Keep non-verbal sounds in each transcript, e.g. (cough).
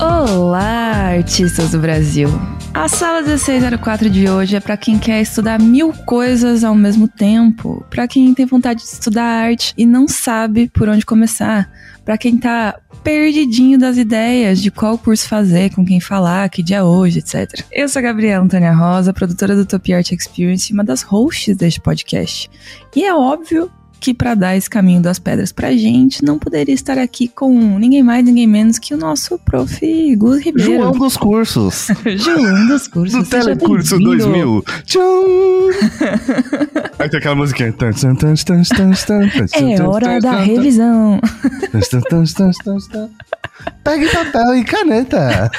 Olá, artistas do Brasil! A sala 1604 de hoje é para quem quer estudar mil coisas ao mesmo tempo, para quem tem vontade de estudar arte e não sabe por onde começar, para quem tá perdidinho das ideias de qual curso fazer, com quem falar, que dia é hoje, etc. Eu sou a Gabriela Antônia Rosa, produtora do Top Art Experience e uma das hosts deste podcast. E é óbvio que para dar esse caminho das pedras pra gente, não poderia estar aqui com ninguém mais, ninguém menos que o nosso prof. Gus Ribeiro. João dos cursos. João dos cursos. Do Telecurso 2000. Tchau! Aí tem aquela musiquinha. É hora da revisão. Pegue papel e caneta.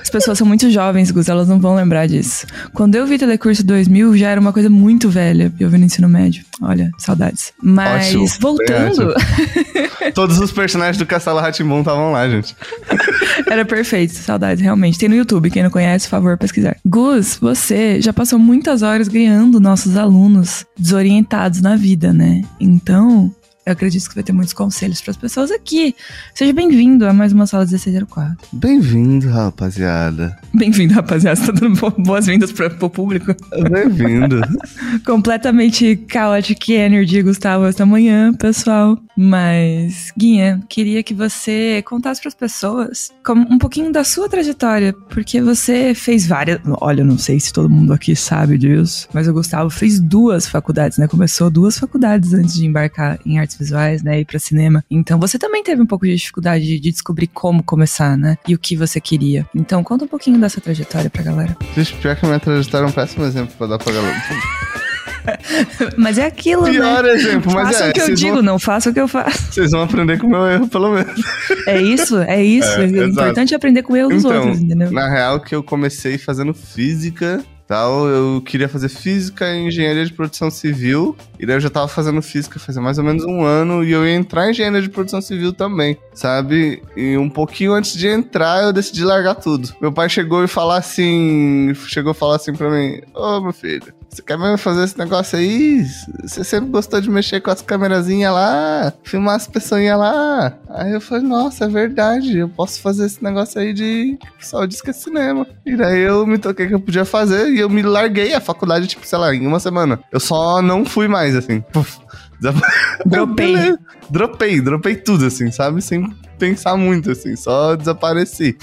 As pessoas são muito jovens, Gus, elas não vão lembrar disso. Quando eu vi Telecurso 2000, já era uma coisa muito velha, eu vi no ensino médio. Olha, saudades. Mas, Ótimo, voltando... (laughs) Todos os personagens do Castelo Ratimon estavam lá, gente. (laughs) Era perfeito, saudades, realmente. Tem no YouTube, quem não conhece, por favor, pesquisar. Gus, você já passou muitas horas ganhando nossos alunos desorientados na vida, né? Então, eu acredito que vai ter muitos conselhos para as pessoas aqui. Seja bem-vindo a mais uma sala 1604. Bem-vindo, rapaziada. Bem-vindo, rapaziada. Você tá dando bo- boas-vindas para o público. Bem-vindo. (laughs) Completamente chaotic energy, Gustavo, esta manhã, pessoal. Mas, Guinha, queria que você contasse para as pessoas como um pouquinho da sua trajetória, porque você fez várias. Olha, eu não sei se todo mundo aqui sabe disso, mas o Gustavo fez duas faculdades, né? Começou duas faculdades antes de embarcar em artes visuais, né? E para cinema. Então, você também teve um pouco de dificuldade de descobrir como começar, né? E o que você queria. Então, conta um pouquinho dessa trajetória pra galera. Gente, pior que a minha trajetória é um péssimo exemplo pra dar pra galera. (laughs) Mas é aquilo, Pior né? exemplo, mas faça é. o que eu digo, vão- não faça o que eu faço. Vocês vão aprender com o meu erro, pelo menos. É isso, é isso. É, exato. importante é aprender com o erro dos Então, outros, entendeu? Na real, que eu comecei fazendo física tal, eu queria fazer física e engenharia de produção civil, e daí eu já tava fazendo física fazia mais ou menos um ano, e eu ia entrar em engenharia de produção civil também, sabe? E um pouquinho antes de entrar, eu decidi largar tudo. Meu pai chegou e falou assim, chegou a falar assim pra mim, ô meu filho, você quer mesmo fazer esse negócio aí? Você sempre gostou de mexer com as câmerazinhas lá, filmar as pessoinhas lá. Aí eu falei, nossa, é verdade, eu posso fazer esse negócio aí de. Pessoal diz que é cinema. E daí eu me toquei que eu podia fazer e eu me larguei a faculdade, tipo, sei lá, em uma semana. Eu só não fui mais, assim. Puf, (laughs) Dropei. Dropei, dropei tudo, assim, sabe? Sem pensar muito, assim, só desapareci.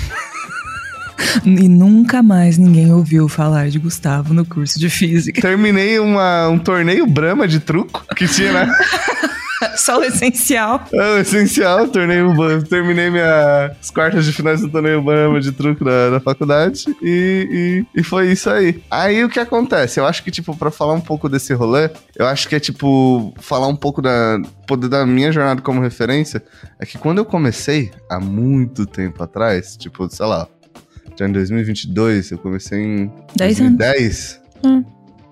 E nunca mais ninguém ouviu falar de Gustavo no curso de física. Terminei uma, um torneio Brahma de truco que tinha, né? (laughs) Só o essencial. É o essencial, torneio, terminei minhas quartas de finais do torneio Brahma de truco da, da faculdade e, e, e foi isso aí. Aí o que acontece? Eu acho que, tipo, pra falar um pouco desse rolê, eu acho que é, tipo, falar um pouco da, poder da minha jornada como referência, é que quando eu comecei, há muito tempo atrás, tipo, sei lá, já em 2022, eu comecei em Dez anos. 2010. Hum.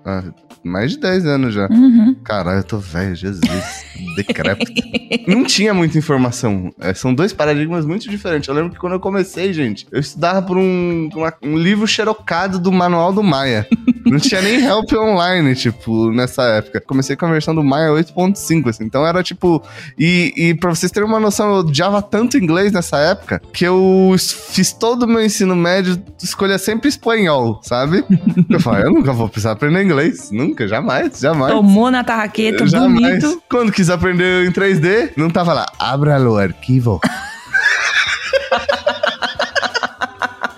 Ah, mais de 10 anos já. Uhum. Caralho, eu tô velho, Jesus. Decrépito. (laughs) Não tinha muita informação. É, são dois paradigmas muito diferentes. Eu lembro que quando eu comecei, gente, eu estudava por um, uma- um livro xerocado do Manual do Maia. Não tinha nem help online, tipo, nessa época. Comecei com a versão do Maia 8.5, assim. Então era tipo. E, e pra vocês terem uma noção, eu odiava tanto inglês nessa época que eu fiz todo o meu ensino médio, escolha sempre espanhol, sabe? Eu falei, eu nunca vou precisar aprender inglês. Nunca, jamais, jamais. Tomou na tarraqueta, Jamais. bonito. Quando quis aprender em 3D, não tava lá. Abra o arquivo. (laughs)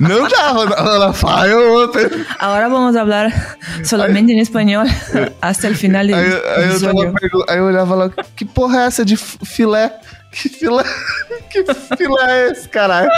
não tava. Ela file. Ahora vamos a hablar solamente en español hasta el final del Aí, aí, eu tava aí eu olhava lá, que porra é essa de filé? Que filé? (laughs) Que filé é esse, caralho?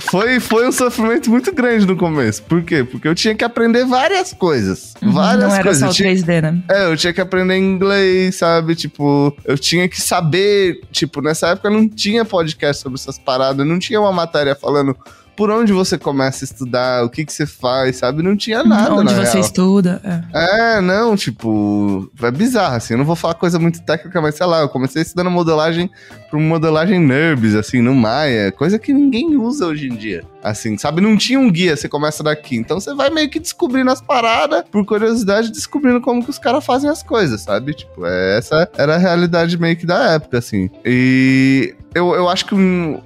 Foi, foi um sofrimento muito grande no começo. Por quê? Porque eu tinha que aprender várias coisas. Várias Uhum, Não era coisas. só o tinha- 3D, né? É, eu tinha que aprender inglês, sabe? Tipo, eu tinha que saber. Tipo, nessa época não tinha podcast sobre essas paradas, não tinha uma matéria falando por onde você começa a estudar, o que que você faz, sabe? Não tinha nada, Onde na você real. estuda. É. É, não, tipo, é bizarro, assim, eu não vou falar coisa muito técnica, mas sei lá, eu comecei estudando modelagem por modelagem NURBS, assim, no Maya, coisa que ninguém usa hoje em dia. Assim, sabe, não tinha um guia, você começa daqui, então você vai meio que descobrindo as paradas, por curiosidade, descobrindo como que os caras fazem as coisas, sabe? Tipo, é, essa era a realidade meio que da época, assim. E eu, eu acho que um-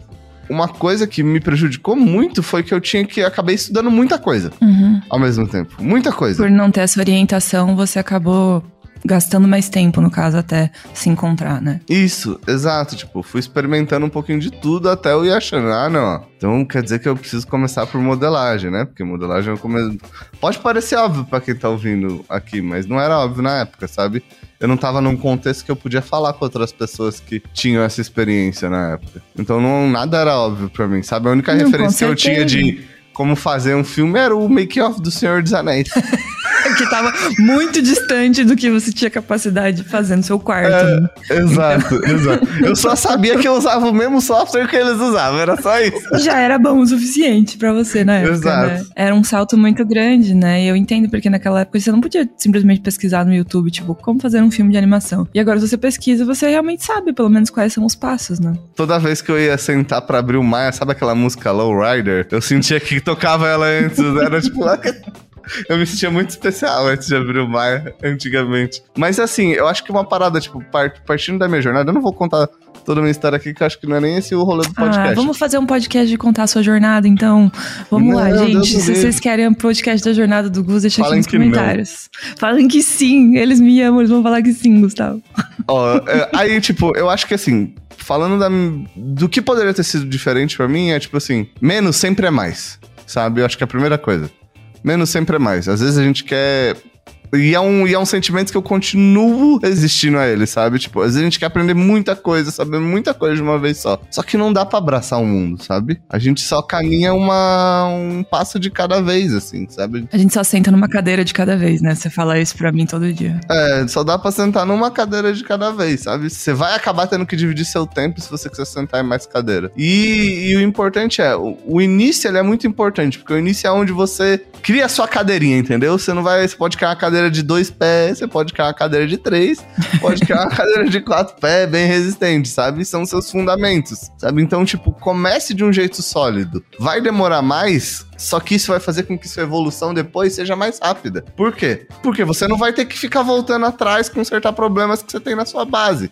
uma coisa que me prejudicou muito foi que eu tinha que acabei estudando muita coisa Uhum. ao mesmo tempo. Muita coisa. Por não ter essa orientação, você acabou gastando mais tempo, no caso, até se encontrar, né? Isso, exato. Tipo, fui experimentando um pouquinho de tudo até eu ir achando, ah, não, então quer dizer que eu preciso começar por modelagem, né? Porque modelagem é o começo. Pode parecer óbvio pra quem tá ouvindo aqui, mas não era óbvio na época, sabe? Eu não tava num contexto que eu podia falar com outras pessoas que tinham essa experiência na época. Então não, nada era óbvio pra mim, sabe? A única Não, referência que eu tinha de como fazer um filme era o make-off do Senhor dos Anéis. (laughs) que tava muito distante do que você tinha capacidade de fazer no seu quarto. né? exato, exato. Eu só sabia que eu usava o mesmo software que eles usavam, era só isso. Já era bom o suficiente pra você na época, Exato. né? Era um salto muito grande, né? E eu entendo porque naquela época você não podia simplesmente pesquisar no YouTube, tipo, como fazer um filme de animação. E agora se você pesquisa, você realmente sabe pelo menos quais são os passos, né? Toda vez que eu ia sentar pra abrir o Maia, sabe aquela música Low Rider? Eu sentia que tocava ela antes, era tipo. (laughs) Eu me sentia muito especial antes de abrir o Maia, antigamente. Mas assim, eu acho que uma parada, tipo, part- partindo da minha jornada, eu não vou contar toda a minha história aqui, que eu acho que não é nem esse o rolê do podcast. Ah, vamos fazer um podcast de contar a sua jornada, então. Vamos lá, Não, Deus gente. Se vocês querem um podcast da jornada do Gus, deixa Falem aqui nos que não. comentários. Falem que sim, eles me amam, eles vão falar que sim, Gustavo. Ó, é, aí, tipo, eu acho que assim, falando da- do que poderia ter sido diferente pra mim, é tipo assim, menos sempre é mais, sabe? Eu acho que é a primeira coisa. Menos sempre é mais. Às vezes a gente quer. E é, um, e é um sentimento que eu continuo resistindo a ele, sabe? Tipo, às vezes a gente quer aprender muita coisa, saber muita coisa de uma vez só. Só que não dá pra abraçar o mundo, sabe? A gente só caminha uma, um passo de cada vez, assim, sabe? A gente só senta numa cadeira de cada vez, né? Você fala isso pra mim todo dia. É, só dá pra sentar numa cadeira de cada vez, sabe? Você vai acabar tendo que dividir seu tempo se você quiser sentar em mais cadeira. E, e o importante é, o, o início ele é muito importante, porque o início é onde você cria a sua cadeirinha, entendeu? Você não vai, você pode criar uma cadeira de dois pés, você pode criar uma cadeira de três, pode criar uma (laughs) cadeira de quatro pés bem resistente, sabe? São seus fundamentos, sabe? Então, tipo, comece de um jeito sólido. Vai demorar mais, só que isso vai fazer com que sua evolução depois seja mais rápida. Por quê? Porque você não vai ter que ficar voltando atrás consertar problemas que você tem na sua base.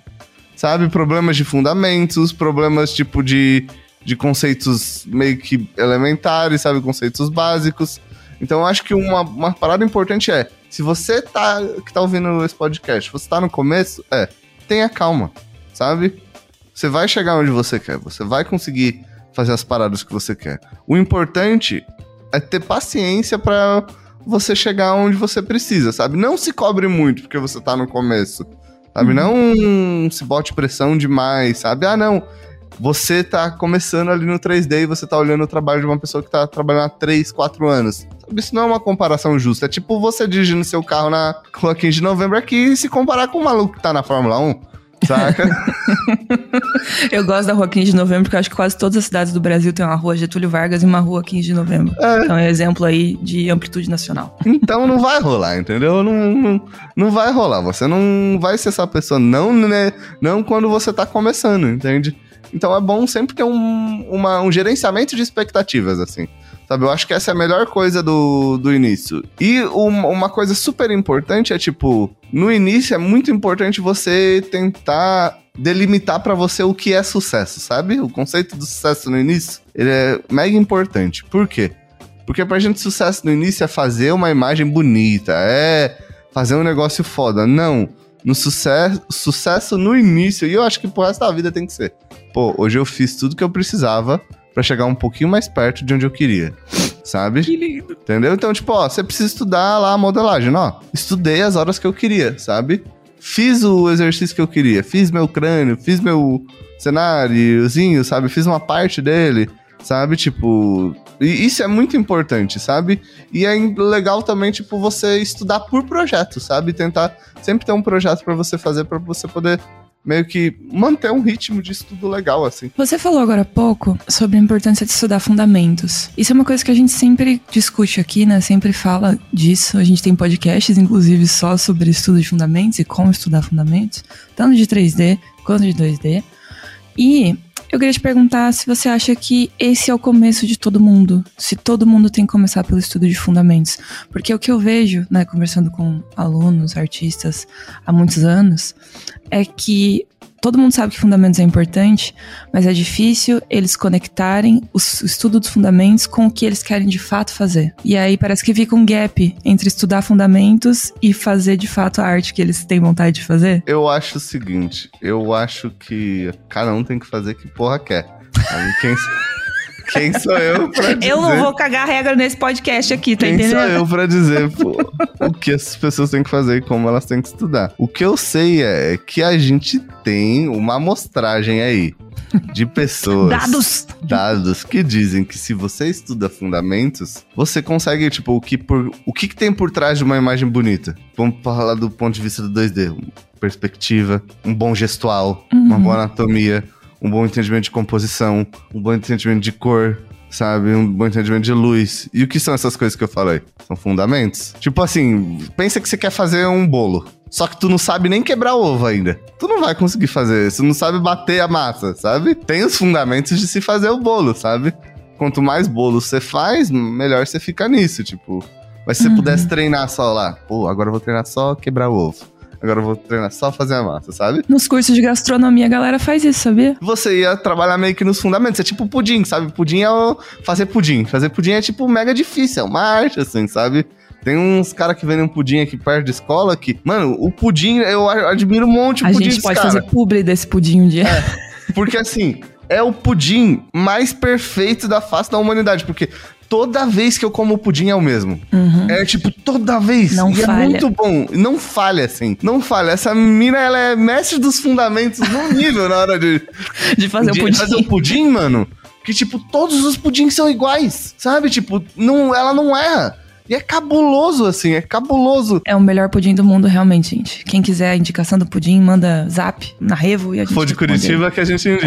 Sabe? Problemas de fundamentos, problemas tipo de, de conceitos meio que elementares, sabe? Conceitos básicos. Então eu acho que uma, uma parada importante é: se você tá, que tá ouvindo esse podcast, você tá no começo, é, tenha calma, sabe? Você vai chegar onde você quer, você vai conseguir fazer as paradas que você quer. O importante é ter paciência pra você chegar onde você precisa, sabe? Não se cobre muito porque você tá no começo, sabe? Não se bote pressão demais, sabe? Ah, não. Você tá começando ali no 3D e você tá olhando o trabalho de uma pessoa que tá trabalhando há 3, 4 anos. Sabe, isso não é uma comparação justa. É tipo você dirigindo seu carro na Rua 15 de Novembro aqui e se comparar com o maluco que tá na Fórmula 1. Saca? (laughs) Eu gosto da rua 15 de novembro, porque eu acho que quase todas as cidades do Brasil têm uma rua Getúlio Vargas e uma rua 15 de novembro. É. Então é um exemplo aí de amplitude nacional. Então não vai rolar, entendeu? Não, não, não vai rolar. Você não vai ser essa pessoa. Não, né? Não quando você tá começando, entende? Então é bom sempre ter um, uma- um gerenciamento de expectativas, assim. Sabe? Eu acho que essa é a melhor coisa do, do início. E um- uma coisa super importante é, tipo, no início é muito importante você tentar delimitar pra você o que é sucesso, sabe? O conceito do sucesso no início, ele é mega importante. Por quê? Porque pra gente sucesso no início é fazer uma imagem bonita, é fazer um negócio foda. Não. No sucesso, sucesso no início, e eu acho que pro resto da vida tem que ser. Pô, hoje eu fiz tudo que eu precisava pra chegar um pouquinho mais perto de onde eu queria. Sabe? Que lindo. Entendeu? Então, tipo, ó, você precisa estudar lá a modelagem, ó. Estudei as horas que eu queria, sabe? Fiz o exercício que eu queria, fiz meu crânio, fiz meu cenáriozinho, sabe? Fiz uma parte dele, sabe? Tipo, isso é muito importante, sabe? E é legal também, tipo, você estudar por projeto, sabe? Tentar sempre ter um projeto pra você fazer pra você poder meio que manter um ritmo de estudo legal, assim. Você falou agora há pouco sobre a importância de estudar fundamentos. Isso é uma coisa que a gente sempre discute aqui, né? Sempre fala disso. A gente tem podcasts, inclusive, só sobre estudo de fundamentos e como estudar fundamentos, tanto de 3D quanto de 2D. E eu queria te perguntar se você acha que esse é o começo de todo mundo, se todo mundo tem que começar pelo estudo de fundamentos. Porque o que eu vejo, né, conversando com alunos, artistas há muitos anos, é que todo mundo sabe que fundamentos é importante, mas é difícil eles conectarem o estudo dos fundamentos com o que eles querem de fato fazer. E aí parece que fica um gap entre estudar fundamentos e fazer de fato a arte que eles têm vontade de fazer. Eu acho o seguinte, eu acho que cada um tem que fazer que porra quer. Quem, quem sou eu pra dizer? (laughs) Eu não vou cagar regra nesse podcast aqui, tá Quem entendendo? sou eu pra dizer pô, (laughs) o que as pessoas têm que fazer e como elas têm que estudar? O que eu sei é que a gente tem uma amostragem aí de pessoas. Dados! Dados que dizem que se você estuda fundamentos, você consegue, tipo, o que, por, o que, que tem por trás de uma imagem bonita? Vamos falar do ponto de vista do 2D. Perspectiva, um bom gestual, uma Uhum. boa anatomia, um bom entendimento de composição, um bom entendimento de cor, sabe? Um bom entendimento de luz. E o que são essas coisas que eu falei? São fundamentos. Tipo assim, pensa que você quer fazer um bolo. Só que tu não sabe nem quebrar o ovo ainda. Tu não vai conseguir fazer. Tu não sabe bater a massa, sabe? Tem os fundamentos de se fazer o bolo, sabe? Quanto mais bolo você faz, melhor você fica nisso, tipo. Mas se você Uhum. pudesse treinar só lá, pô, agora eu vou treinar só quebrar o ovo. Agora eu vou treinar só fazer a massa, sabe? Nos cursos de gastronomia a galera faz isso, sabia? você ia trabalhar meio que nos fundamentos. É tipo pudim, sabe? Pudim é o... fazer pudim. Fazer pudim é tipo mega difícil, é uma arte, assim, sabe? Tem uns caras que vendem um pudim aqui perto da escola que, mano, o pudim, eu a- admiro um monte de A pudim gente desse pode cara. fazer publi desse pudim um dia. Porque assim, é o pudim mais perfeito da face da humanidade. Porque toda vez que eu como pudim é o mesmo. Uhum. É tipo, toda vez. Não e falha. é muito bom. Não falha, assim. Não falha. Essa mina, ela é mestre dos fundamentos no (laughs) nível na hora de, De fazer o de pudim. fazer o pudim, mano. Que, tipo, todos os pudins são iguais. Sabe? Tipo, não, ela não erra. E é cabuloso, assim. É cabuloso. É o melhor pudim do mundo, realmente, gente. Quem quiser a indicação do pudim, manda zap na Revo e a gente. For de. Curitiba que a gente indica.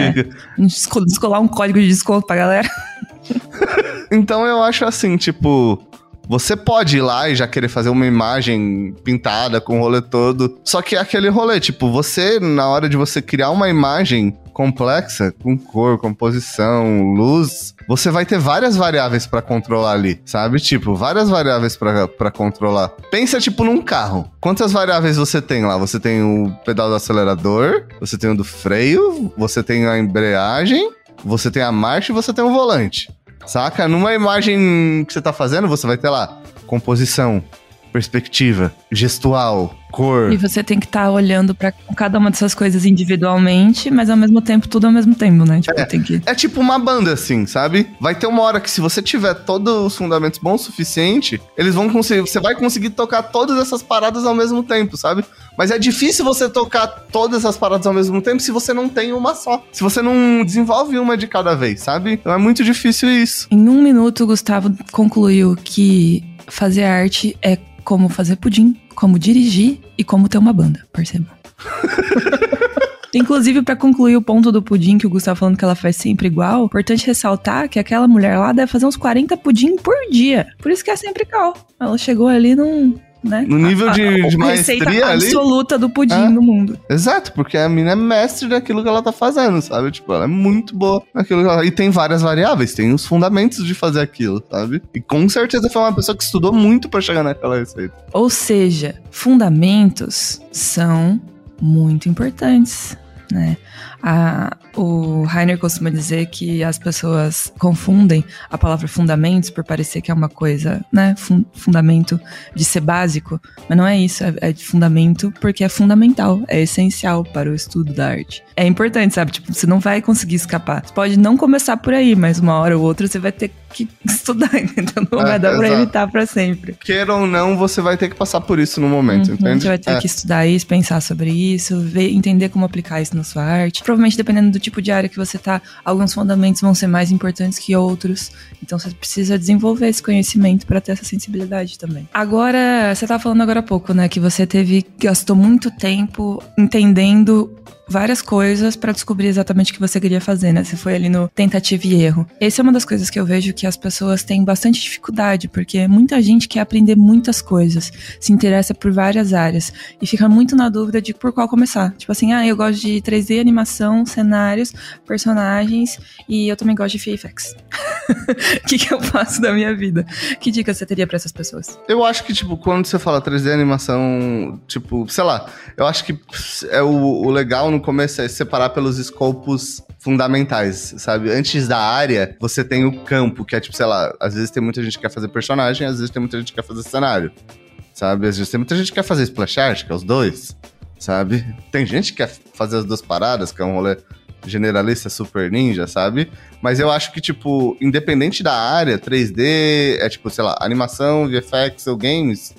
A gente desco- descolar um código de desconto pra galera. (laughs) (laughs) Então eu acho assim, tipo. Você pode ir lá e já querer fazer uma imagem pintada com o rolê todo. Só que é aquele rolê, tipo, você, na hora de você criar uma imagem complexa, com cor, composição, luz, você vai ter várias variáveis pra controlar ali, sabe? Tipo, várias variáveis pra controlar. Pensa, tipo, num carro. Quantas variáveis você tem lá? Você tem o pedal do acelerador, você tem o do freio, você tem a embreagem, você tem a marcha e você tem o volante. Saca? Numa imagem que você tá fazendo, você vai ter lá composição, perspectiva, gestual, cor. E você tem que estar olhando pra cada uma dessas coisas individualmente, mas ao mesmo tempo, tudo ao mesmo tempo, né? Tipo, É. tem que. É tipo uma banda, assim, sabe? Vai ter uma hora que se você tiver todos os fundamentos bons o suficiente, eles vão conseguir. Você vai conseguir tocar todas essas paradas ao mesmo tempo, sabe? Mas é difícil você tocar todas essas paradas ao mesmo tempo se você não tem uma só. Se você não desenvolve uma de cada vez, sabe? Então é muito difícil isso. Em um minuto, o Gustavo concluiu que fazer arte é como fazer pudim, como dirigir e como ter uma banda, perceba. (laughs) Inclusive, pra concluir o ponto do pudim que o Gustavo falando que ela faz sempre igual, importante ressaltar que aquela mulher lá deve fazer uns 40 pudim por dia. Por isso que é sempre igual. Ela chegou ali num. Né? No nível de- a, de a receita maestria ali? absoluta do pudim É. no mundo. Exato, porque a mina é mestre daquilo que ela tá fazendo, sabe? Tipo, ela é muito boa naquilo que ela... E tem várias variáveis, tem os fundamentos de fazer aquilo, sabe? E com certeza foi uma pessoa que estudou muito pra chegar naquela receita. Ou seja, fundamentos são muito importantes, né? A- o Rainer costuma dizer que as pessoas confundem a palavra fundamentos por parecer que é uma coisa, né? fun- fundamento de ser básico, mas não é isso. É, é de fundamento porque é fundamental, é essencial para o estudo da arte. É importante, sabe? Tipo, você não vai conseguir escapar. Você pode não começar por aí, mas uma hora ou outra você vai ter que (laughs) estudar, entendeu? Não É, vai dar pra exato. evitar pra sempre. Queira ou não, você vai ter que passar por isso no momento, Uhum, entende? Você vai ter É. que estudar isso, pensar sobre isso, ver, entender como aplicar isso na sua arte. Provavelmente, dependendo do tipo de área que você tá, alguns fundamentos vão ser mais importantes que outros. Então, você precisa desenvolver esse conhecimento para ter essa sensibilidade também. Agora, você tava falando agora há pouco, né, que você teve, gastou muito tempo entendendo várias coisas para descobrir exatamente o que você queria fazer, né? Você foi ali no tentativa e erro. Essa é uma das coisas que eu vejo que as pessoas têm bastante dificuldade, porque muita gente quer aprender muitas coisas, se interessa por várias áreas e fica muito na dúvida de por qual começar. Tipo assim, ah, eu gosto de 3D, animação, cenários, personagens e eu também gosto de VFX. (laughs) O que, que eu faço da minha vida? Que dica você teria para essas pessoas? Eu acho que, tipo, quando você fala 3D animação, tipo, sei lá, eu acho que é o, o legal no começo é separar pelos escopos fundamentais, sabe? Antes da área, você tem o campo, que é tipo, sei lá, às vezes tem muita gente que quer fazer personagem, às vezes tem muita gente que quer fazer cenário, sabe? Às vezes tem muita gente que quer fazer splash art, que é os dois, sabe? Tem gente que quer fazer as duas paradas, que é um rolê generalista super ninja, sabe? Mas eu acho que, tipo, independente da área, 3D, é tipo, sei lá, animação, VFX ou games,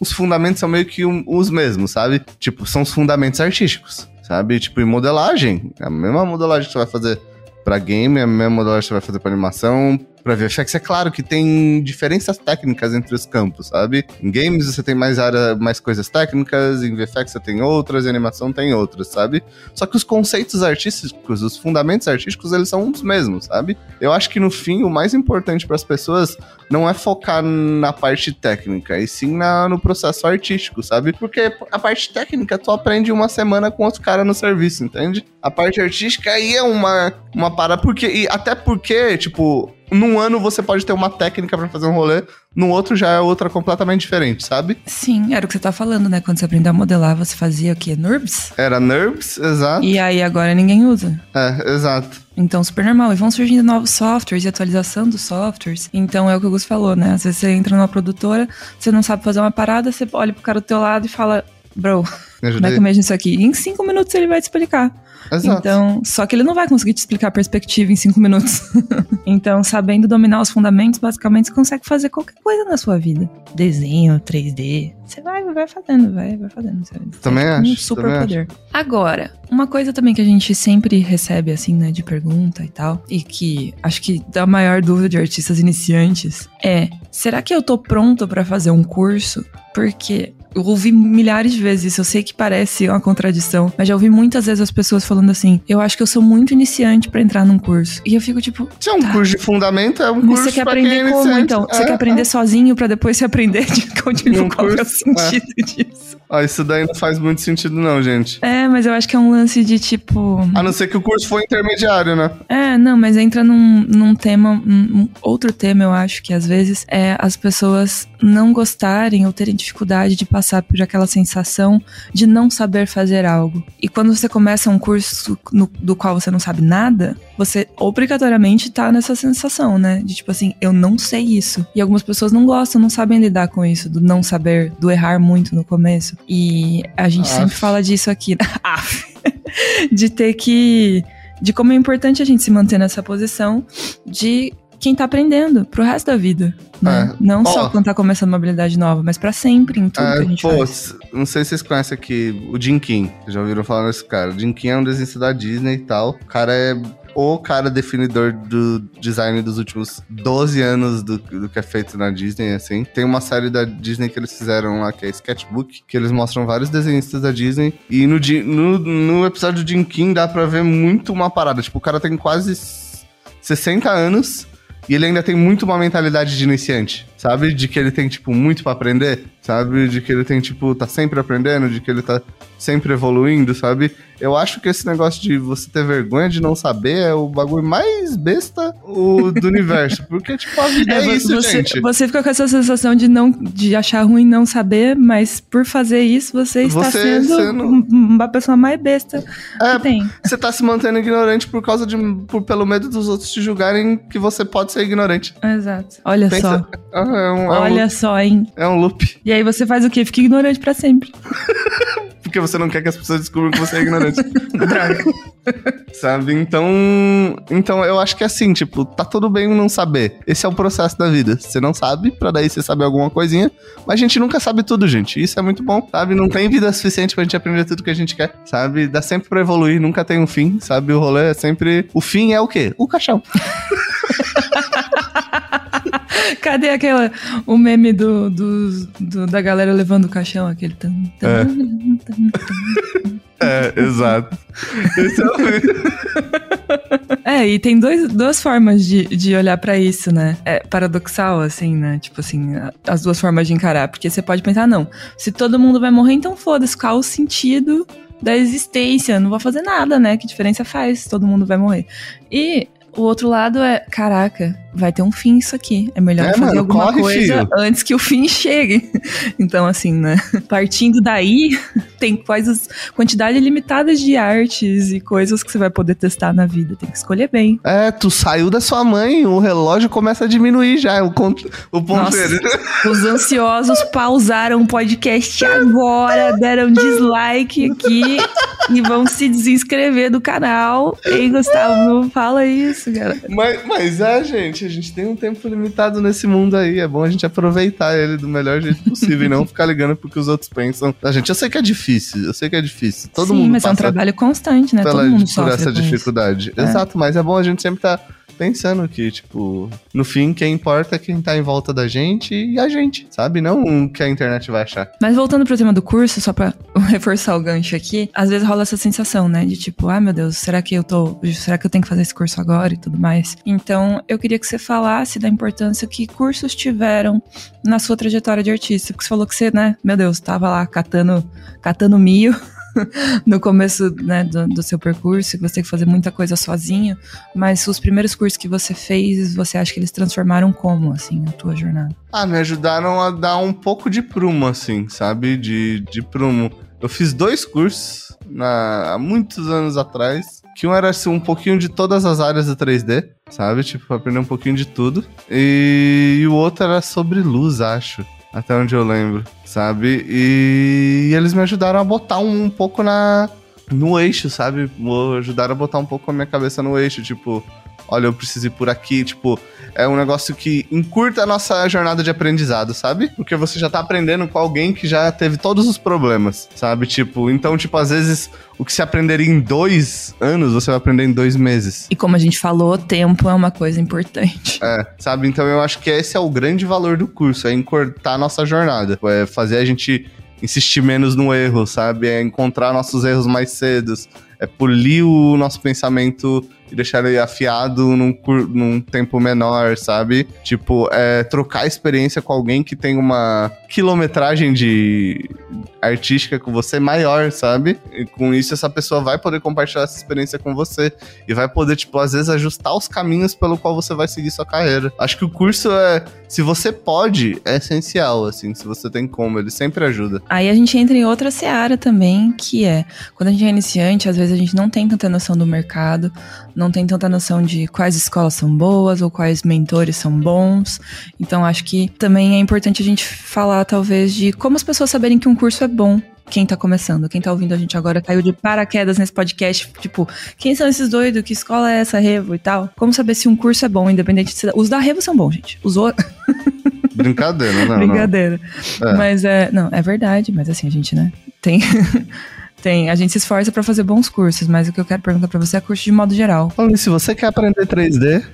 os fundamentos são meio que um, os mesmos, sabe? Tipo, são os fundamentos artísticos, sabe? Tipo, em modelagem, é a mesma modelagem que você vai fazer pra game, é a mesma modelagem que você vai fazer pra animação, pra VFX, é claro que tem diferenças técnicas entre os campos, sabe? Em games você tem mais área, mais coisas técnicas, em VFX você tem outras, em animação tem outras, sabe? Só que os conceitos artísticos, os fundamentos artísticos, eles são os mesmos, sabe? Eu acho que no fim o mais importante para as pessoas não é focar na parte técnica, e sim na, no processo artístico, sabe? Porque a parte técnica tu aprende uma semana com outro cara no serviço, entende? A parte artística aí é uma, uma para porque e até porque, tipo, num ano você pode ter uma técnica para fazer um rolê, no outro já é outra completamente diferente, sabe? Sim, era o que você tá falando, né? Quando você aprendeu a modelar, você fazia o quê? NURBS? Era NURBS, exato. E aí agora ninguém usa. É, exato. Então, super normal. E vão surgindo novos softwares e atualização dos softwares. Então, é o que o Gus falou, né? Às vezes você entra numa produtora, você não sabe fazer uma parada, você olha pro cara do teu lado e fala, bro, como é que eu mexo isso aqui? E em cinco minutos ele vai te explicar. Exato. Então, só que ele não vai conseguir te explicar a perspectiva em cinco minutos. (laughs) então, sabendo dominar os fundamentos, basicamente você consegue fazer qualquer coisa na sua vida. Desenho, 3D. Você vai, vai fazendo, vai, vai fazendo. Você Também é acho, Um super também poder. Agora, uma coisa também que a gente sempre recebe, assim, né, de pergunta e tal, e que acho que dá maior dúvida de artistas iniciantes é: será que eu tô pronto pra fazer um curso? Porque eu ouvi milhares de vezes isso. Eu sei que parece uma contradição, mas já ouvi muitas vezes as pessoas falando assim: eu acho que eu sou muito iniciante pra entrar num curso. E eu fico tipo. Se é um tá. curso de fundamento, é um Mas curso você quer aprender é como, então? Você É, quer aprender sozinho pra depois você (laughs) aprender de onde Num qual que é o curso, sentido (laughs) disso? Ó, isso daí não faz muito sentido, não, gente. É, mas eu acho que é um lance de tipo. A não ser que o curso for intermediário, né? É, não, mas entra num, num tema, um, um outro tema, eu acho que às vezes é as pessoas não gostarem ou terem dificuldade de passar por aquela sensação de não saber fazer algo. E quando você começa um curso no- do qual você não sabe nada, você obrigatoriamente tá nessa sensação, né? De tipo assim, eu não sei isso. E algumas pessoas não gostam, não sabem lidar com isso, do não saber, do errar muito no começo. E a gente Aff. sempre fala disso aqui. (laughs) De ter que. De como é importante a gente se manter nessa posição de quem tá aprendendo pro resto da vida. Né? É. Não só quando tá começando uma habilidade nova, mas pra sempre, em tudo que a É, gente pô, faz. não sei se vocês conhecem aqui o Jim Kim. Já ouviram falar nesse cara? O Jim Kim é um desenhista da Disney e tal. O cara é o cara definidor do design dos últimos 12 anos do, do que é feito na Disney, assim. Tem uma série da Disney que eles fizeram lá, que é Sketchbook, que eles mostram vários desenhistas da Disney. E no, no, no episódio do Jim Kim dá pra ver muito uma parada. Tipo, o cara tem quase 60 anos e ele ainda tem muito uma mentalidade de iniciante, sabe? De que ele tem, tipo, muito pra aprender, sabe? De que ele tem, tipo, tá sempre aprendendo, de que ele tá sempre evoluindo, sabe? Eu acho que esse negócio de você ter vergonha de não saber é o bagulho mais besta o- do universo. Porque, tipo, a vida é, vo- isso, você, gente. você fica com essa sensação de não de achar ruim não saber, mas por fazer isso você está Você sendo sendo- um- uma pessoa mais besta É, que tem. você tá se mantendo ignorante por causa de. Por, pelo medo dos outros te julgarem que você pode ser ignorante. Exato. Olha Pensa- só. É um, é um Olha loop, só, hein? é um loop. E aí você faz o quê? Fica ignorante pra sempre. (laughs) Porque você não quer que as pessoas descubram que você é ignorante. (laughs) Droga. (laughs) Sabe? Então. Então eu acho que é assim, tipo, tá tudo bem não saber. Esse é o processo da vida. Você não sabe, pra daí você saber alguma coisinha. Mas a gente nunca sabe tudo, gente. Isso é muito bom, sabe? Não tem vida suficiente pra gente aprender tudo que a gente quer, sabe? Dá sempre pra evoluir, nunca tem um fim, sabe? O rolê é sempre. O fim é o quê? O caixão. (laughs) Cadê aquela, o meme do, do, do- da galera levando o caixão, aquele... tan, tan, É. tan. É, exato. Esse é o (laughs) É, e tem dois, duas formas de, de olhar pra isso, né? É paradoxal, assim, né? Tipo assim, as duas formas de encarar. Porque você pode pensar, não, se todo mundo vai morrer, então foda-se, qual o sentido da existência? Não vou fazer nada, né? Que diferença faz se todo mundo vai morrer? E o outro lado é, caraca, vai ter um fim isso aqui. É melhor É, fazer mano, alguma corre, coisa filho. antes que o fim (laughs) chegue. Então, assim, né? Partindo daí, (laughs) tem coisas, quantidade limitada de artes e coisas que você vai poder testar na vida. Tem que escolher bem. É, tu saiu da sua mãe, o relógio começa a diminuir já, o, cont... o. (laughs) Os ansiosos pausaram o podcast agora, deram dislike aqui e vão se desinscrever do canal. Ei, Gustavo, fala isso, cara. Mas, mas é, gente, a gente tem um tempo limitado nesse mundo aí. É bom a gente aproveitar ele do melhor jeito possível e não ficar ligando pro que os outros pensam. A gente, eu sei que é difícil, eu sei que é difícil. Todo Sim, mundo mas é um trabalho constante, né? Todo mundo por sofre essa com isso. dificuldade. É. Exato, mas é bom a gente sempre estar pensando que, tipo, no fim, quem importa é quem tá em volta da gente e a gente, sabe? Não o que a internet vai achar. Mas voltando pro tema do curso, só pra (laughs) reforçar o gancho aqui, às vezes rola essa sensação, né? De tipo, ah, meu Deus, será que eu tô. Será que eu tenho que fazer esse curso agora e tudo mais? Então, eu queria que você falasse da importância que cursos tiveram na sua trajetória de artista. Porque você falou que você, né, meu Deus, tava lá catando, catando mio. (laughs) (laughs) No começo né, do, do seu percurso, que você tem que fazer muita coisa sozinho, mas os primeiros cursos que você fez, você acha que eles transformaram como, assim, a tua jornada? Ah, me ajudaram a dar um pouco de prumo, assim, sabe? De, de prumo. Eu fiz dois cursos na, há muitos anos atrás. Que um era assim, um pouquinho de todas as áreas do 3D, sabe? Tipo, aprender um pouquinho de tudo. E, e o outro era sobre luz, acho. Até onde eu lembro, sabe? E, eles me ajudaram a botar um, um pouco na, no eixo, sabe? Me Ajudaram a botar um pouco a minha cabeça no eixo. Tipo, olha, eu preciso ir por aqui. Tipo, é um negócio que encurta a nossa jornada de aprendizado, sabe? Porque você já tá aprendendo com alguém que já teve todos os problemas, sabe? Tipo, então, tipo, às vezes o que se aprenderia em dois anos, você vai aprender em dois meses. E como a gente falou, tempo é uma coisa importante. É, sabe? Então eu acho que esse é o grande valor do curso, é encurtar a nossa jornada. É fazer a gente insistir menos no erro, sabe? É encontrar nossos erros mais cedos. É polir o nosso pensamento e deixar ele afiado num, num tempo menor, sabe? Tipo, é trocar experiência com alguém que tem uma quilometragem de artística com você maior, sabe? E com isso essa pessoa vai poder compartilhar essa experiência com você e vai poder, tipo, às vezes ajustar os caminhos pelo qual você vai seguir sua carreira. Acho que o curso é, se você pode, é essencial, assim, se você tem como, ele sempre ajuda. Aí a gente entra em outra seara também, que é quando a gente é iniciante, às vezes a gente não tem tanta noção do mercado, não tem tanta noção de quais escolas são boas ou quais mentores são bons. Então acho que também é importante a gente falar, talvez, de como as pessoas saberem que um curso é bom. Quem tá começando, quem tá ouvindo a gente agora caiu de paraquedas nesse podcast, tipo, quem são esses doidos? Que escola é essa, Revo e tal? Como saber se um curso é bom, independente de se... Os da Revo são bons, gente. Os outros. (laughs) Brincadeira, não, não. Brincadeira. É. Mas é. Não, é verdade, mas assim, a gente, né? Tem. (laughs) tem. A gente se esforça pra fazer bons cursos, mas o que eu quero perguntar pra você é curso de modo geral. Falando nisso, se você quer aprender 3D,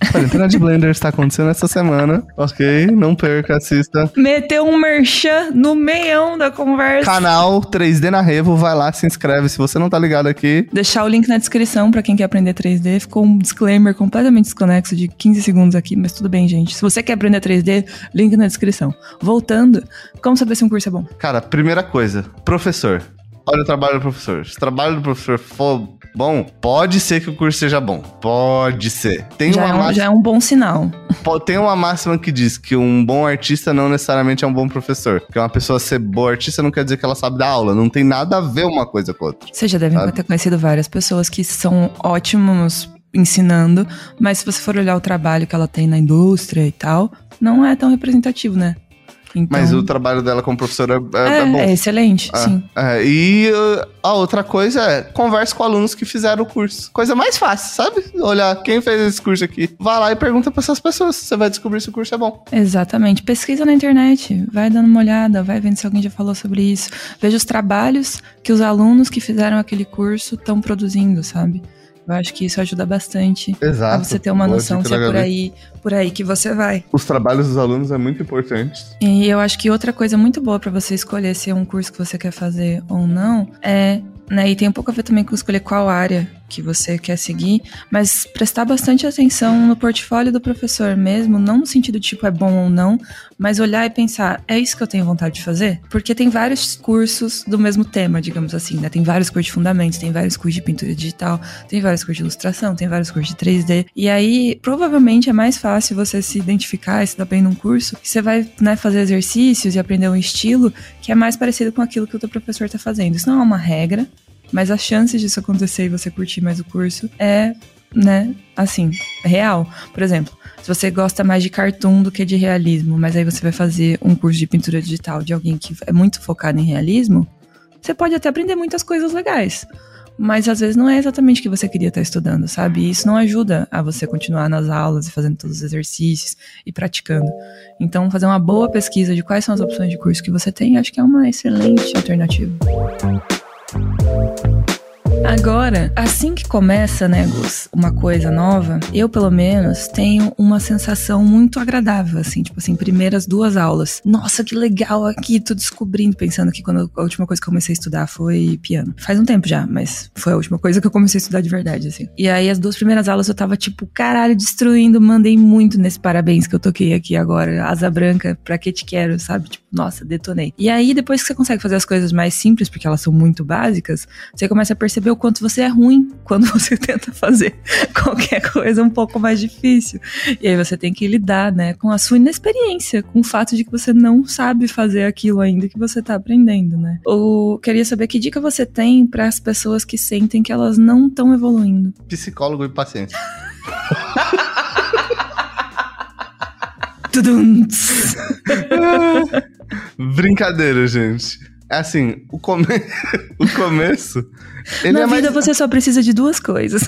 a quarentena de Blender está acontecendo essa semana, ok? Não perca, assista. Meteu um merchan no meião da conversa. Canal 3D na Revo, vai lá, se inscreve. Se você não tá ligado aqui, Deixar o link na descrição pra quem quer aprender 3D. Ficou um disclaimer completamente desconexo de 15 segundos aqui, mas tudo bem, gente. Se você quer aprender 3D, link na descrição. Voltando, como saber se um curso é bom? Cara, primeira coisa, professor. Olha o trabalho do professor. Se o trabalho do professor for bom, pode ser que o curso seja bom. Pode ser. Tem, Já uma, é, um, máxima, já é um bom sinal. tem uma máxima que diz que um bom artista não necessariamente é um bom professor. Porque uma pessoa ser boa artista não quer dizer que ela sabe dar aula. Não tem nada a ver uma coisa com a outra. Vocês já devem Sabe? ter conhecido várias pessoas que são ótimos ensinando, mas se você for olhar o trabalho que ela tem na indústria e tal, não é tão representativo, né? Então, Mas o trabalho dela como professora é, é é, bom. é excelente, É, sim. é, e uh, a outra coisa é converse com alunos que fizeram o curso. Coisa mais fácil, sabe? Olhar quem fez esse curso aqui. Vá lá e pergunta pra essas pessoas. Você vai descobrir se o curso é bom. Exatamente. Pesquisa na internet, vai dando uma olhada, vai vendo se alguém já falou sobre isso. Veja os trabalhos que os alunos que fizeram aquele curso estão produzindo, sabe? Eu acho que isso ajuda bastante Exato. pra você ter uma noção se é por aí, por aí que você vai. Os trabalhos dos alunos é muito importante. E eu acho que outra coisa muito boa pra você escolher se é um curso que você quer fazer ou não é, né, e tem um pouco a ver também com escolher qual área que você quer seguir, mas prestar bastante atenção no portfólio do professor mesmo, não no sentido de tipo é bom ou não, mas olhar e pensar, é isso que eu tenho vontade de fazer? Porque tem vários cursos do mesmo tema, digamos assim, né? Tem vários cursos de fundamentos, tem vários cursos de pintura digital, tem vários cursos de ilustração, tem vários cursos de 3D. E aí, provavelmente é mais fácil você se identificar e se dar bem num curso, que você vai, né, fazer exercícios e aprender um estilo que é mais parecido com aquilo que o teu professor tá fazendo. Isso não é uma regra, mas a chance disso acontecer e você curtir mais o curso é, né, assim, real. Por exemplo, se você gosta mais de cartoon do que de realismo, mas aí você vai fazer um curso de pintura digital de alguém que é muito focado em realismo, você pode até aprender muitas coisas legais. Mas às vezes não é exatamente o que você queria estar estudando, sabe? E isso não ajuda a você continuar nas aulas e fazendo todos os exercícios e praticando. Então, fazer uma boa pesquisa de quais são as opções de curso que você tem, acho que é uma excelente alternativa. Thank you. Agora, assim que começa, né, Gus, uma coisa nova, eu pelo menos tenho uma sensação muito agradável, assim, tipo assim, primeiras duas aulas. Nossa, que legal aqui, tô descobrindo, pensando que quando a última coisa que eu comecei a estudar foi piano. Faz um tempo já, mas foi a última coisa que eu comecei a estudar de verdade, assim. E aí as duas primeiras aulas eu tava tipo, caralho, destruindo, mandei muito nesse parabéns que eu toquei aqui agora, asa branca, pra que te quero, sabe? Tipo, nossa, detonei. E aí depois que você consegue fazer as coisas mais simples, porque elas são muito básicas, você começa a perceber o quanto você é ruim quando (laughs) você tenta fazer qualquer coisa um pouco mais difícil. E aí você tem que lidar, né, com a sua inexperiência, com o fato de que você não sabe fazer aquilo ainda que você tá aprendendo, né? Ou queria saber que dica você tem para as pessoas que sentem que elas não estão evoluindo. Psicólogo e paciência. (laughs) Tudum. (laughs) Brincadeira, gente. É assim, o, come... (laughs) o começo. Na é mais... vida você só precisa de duas coisas.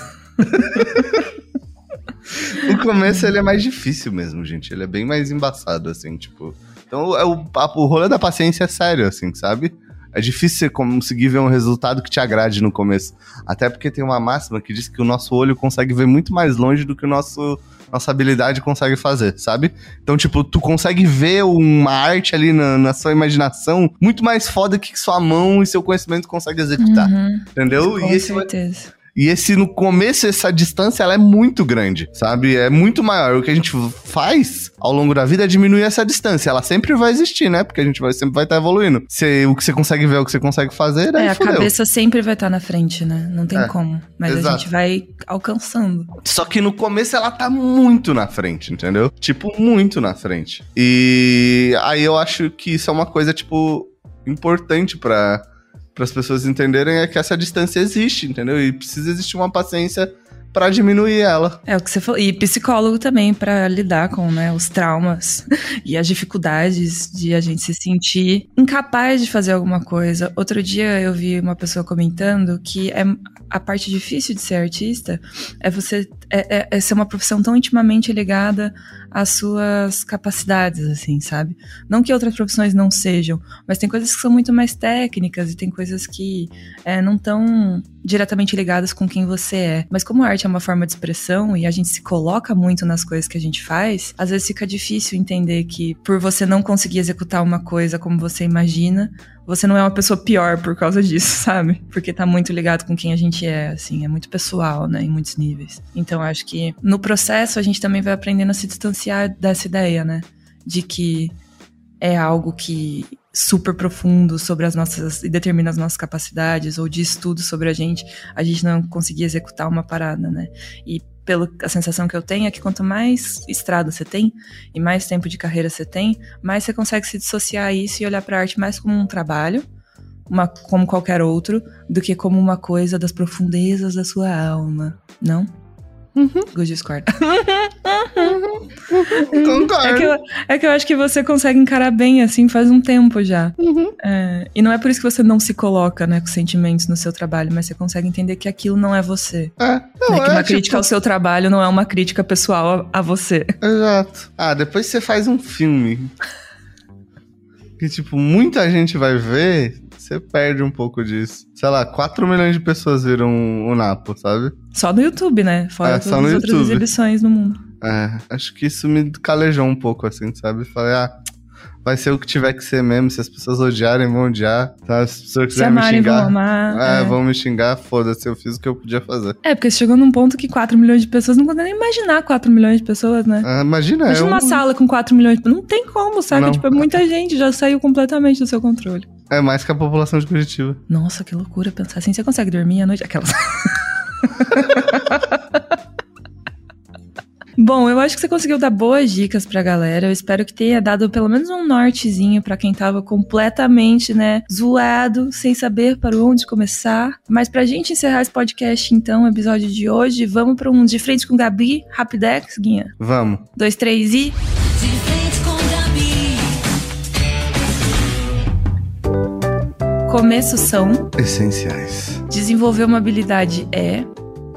O começo ele é mais difícil mesmo, gente. Ele é bem mais embaçado, assim, tipo. Então é o, o rolê da paciência é sério, assim, sabe? É difícil você conseguir ver um resultado que te agrade no começo. Até porque tem uma máxima que diz que o nosso olho consegue ver muito mais longe do que o nosso nossa habilidade consegue fazer, sabe? Então, tipo, tu consegue ver uma arte ali na, na sua imaginação muito mais foda que sua mão e seu conhecimento consegue executar. Uhum, Entendeu? com E esse, certeza. E esse, no começo, essa distância, ela é muito grande, sabe? É muito maior. O que a gente faz ao longo da vida é diminuir essa distância. Ela sempre vai existir, né? Porque a gente vai, sempre vai estar evoluindo. Se, o que você consegue ver, o que você consegue fazer, É, a fudeu. cabeça sempre vai estar na frente, né? Não tem É, como. Mas a exato. gente vai alcançando. Só que no começo ela tá muito na frente, entendeu? Tipo, muito na frente. E aí eu acho que isso é uma coisa, tipo, importante pra as pessoas entenderem é que essa distância existe, entendeu? E precisa existir uma paciência pra diminuir ela. É o que você falou. E psicólogo também, pra lidar com né, os traumas (laughs) e as dificuldades de a gente se sentir incapaz de fazer alguma coisa. Outro dia eu vi uma pessoa comentando que é a parte difícil de ser artista é você é, é- é ser uma profissão tão intimamente ligada às suas capacidades, assim, sabe? Não que outras profissões não sejam, mas tem coisas que são muito mais técnicas e tem coisas que é, não estão diretamente ligadas com quem você é. Mas como a arte é uma forma de expressão e a gente se coloca muito nas coisas que a gente faz, às vezes fica difícil entender que por você não conseguir executar uma coisa como você imagina, você não é uma pessoa pior por causa (laughs) disso, sabe? Porque tá muito ligado com quem a gente é, assim, é muito pessoal, né, em muitos níveis. Então acho que no processo a gente também vai aprendendo a se distanciar dessa ideia, né, de que é algo que super profundo sobre as nossas e determina as nossas capacidades ou de estudo sobre a gente, a gente não conseguir executar uma parada, né? E pela a sensação que eu tenho é que quanto mais estrada você tem e mais tempo de carreira você tem, mais você consegue se dissociar a isso e olhar para a arte mais como um trabalho, uma, como qualquer outro, do que como uma coisa das profundezas da sua alma, não? Uhum. Gus discorda. (laughs) (laughs) Concordo. É que, eu, é que eu acho que você consegue encarar bem, assim, faz um tempo já. É, e não é por isso que você não se coloca, né, com sentimentos no seu trabalho, mas você consegue entender que aquilo não é você. É, não, né, que é, uma tipo, crítica ao seu trabalho não é uma crítica pessoal a, a você. Exato. Ah, depois você faz um filme que, tipo, muita gente vai ver, você perde um pouco disso. Sei lá, 4 milhões de pessoas viram o Napo, sabe? Só no YouTube, né? Fora É, todas as outras YouTube. exibições no mundo. É, acho que isso me calejou um pouco, assim, sabe? Falei, ah, vai ser o que tiver que ser mesmo. Se as pessoas odiarem, vão odiar. Tá? Se as pessoas Se quiserem me amarem, vão xingar. amar. É, é. vão me xingar, foda-se, eu fiz o que eu podia fazer. É, porque chegou num ponto que 4 milhões de pessoas não conseguem nem imaginar 4 milhões de pessoas, né? Ah, imagina, Imagina é uma um- sala com 4 milhões de Não tem como, sabe? Não. Tipo, é muita gente, já saiu completamente do seu controle. é mais que a população de Curitiba. Nossa, que loucura pensar assim. Você consegue dormir à noite? Aquelas. (laughs) Bom, eu acho que você conseguiu dar boas dicas pra galera. Eu espero que tenha dado pelo menos um nortezinho pra quem tava completamente, né, zoado, sem saber para onde começar. Mas pra gente encerrar esse podcast, então, o episódio de hoje, vamos pra um De Frente com Gabi, Rapidex, Guinha. Vamos. Dois, três e... De frente com Gabi. Começos são... Essenciais. Desenvolver uma habilidade é...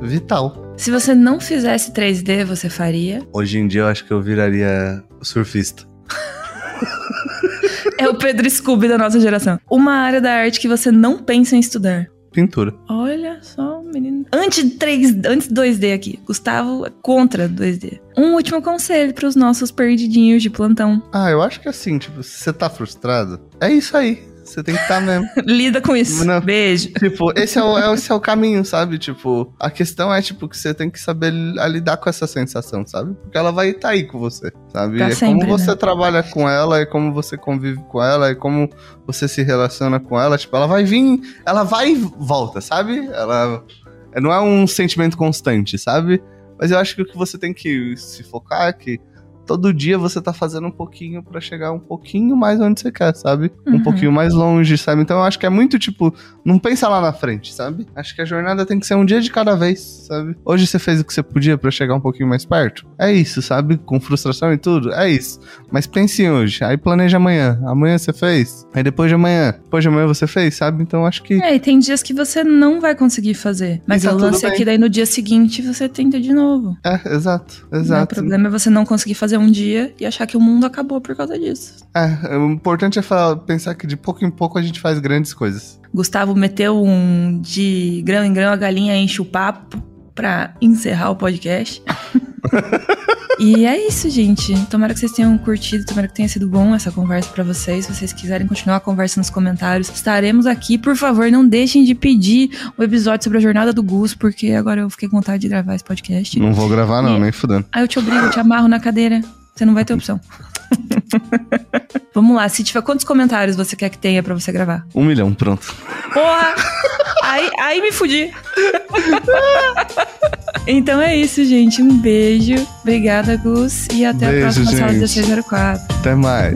Vital. Se você não fizesse 3D, você faria. Hoje em dia eu acho que eu viraria surfista. (laughs) É o Pedro Scooby da nossa geração. Uma área da arte que você não pensa em estudar. Pintura. Olha só, menino. Antes 3, antes 2D aqui. Gustavo é contra 2D. Um último conselho para os nossos perdidinhos de plantão. Ah, eu acho que assim, tipo, se você tá frustrado, é isso aí. Você tem que estar mesmo. (laughs) Lida com isso. Não. Beijo. tipo, esse é, o, é- esse é o caminho, sabe? Tipo, a questão é, tipo, que você tem que saber lidar com essa sensação, sabe? Porque ela vai estar aí com você, sabe? Pra é sempre, como você né? trabalha com ela, é como você convive com ela, é como você se relaciona com ela. Tipo, ela vai vir, ela vai e volta, sabe? Ela não é um sentimento constante, sabe? Mas eu acho que o que você tem que se focar é que todo dia você tá fazendo um pouquinho pra chegar um pouquinho mais onde você quer, sabe? Uhum. Um pouquinho mais longe, sabe? Então eu acho que é muito tipo, não pensa lá na frente, sabe? Acho que a jornada tem que ser um dia de cada vez, sabe? Hoje você fez o que você podia pra chegar um pouquinho mais perto. É isso, sabe? Com frustração e tudo, é isso. Mas pense em hoje, aí planeja amanhã. Amanhã você fez, aí depois de amanhã, depois de amanhã você fez, sabe? Então acho que É, e tem dias que você não vai conseguir fazer. Mas tá o lance é que daí no dia seguinte você tenta de novo. é, exato, Né? O exato. problema é você não conseguir fazer um dia e achar que o mundo acabou por causa disso. É, o importante é falar- pensar que de pouco em pouco a gente faz grandes coisas. Gustavo meteu um de grão em grão, a galinha enche o papo pra encerrar o podcast. (laughs) e é isso, gente. Tomara que vocês tenham curtido, tomara que tenha sido bom essa conversa pra vocês. Se vocês quiserem continuar a conversa nos comentários, estaremos aqui. Por favor, não deixem de pedir o episódio sobre a jornada do Gus, porque agora eu fiquei com vontade de gravar esse podcast. Não vou gravar, não, E- nem fudendo. Aí eu te obrigo, eu te amarro na cadeira. Você não vai ter opção. (laughs) Vamos lá, se tiver quantos comentários você quer que tenha pra você gravar? Um milhão, pronto. Porra! Aí, aí me fudi. então é isso, gente. Um beijo. Obrigada, Gus. E até Beijo, a próxima sala gente. 1604. Até mais.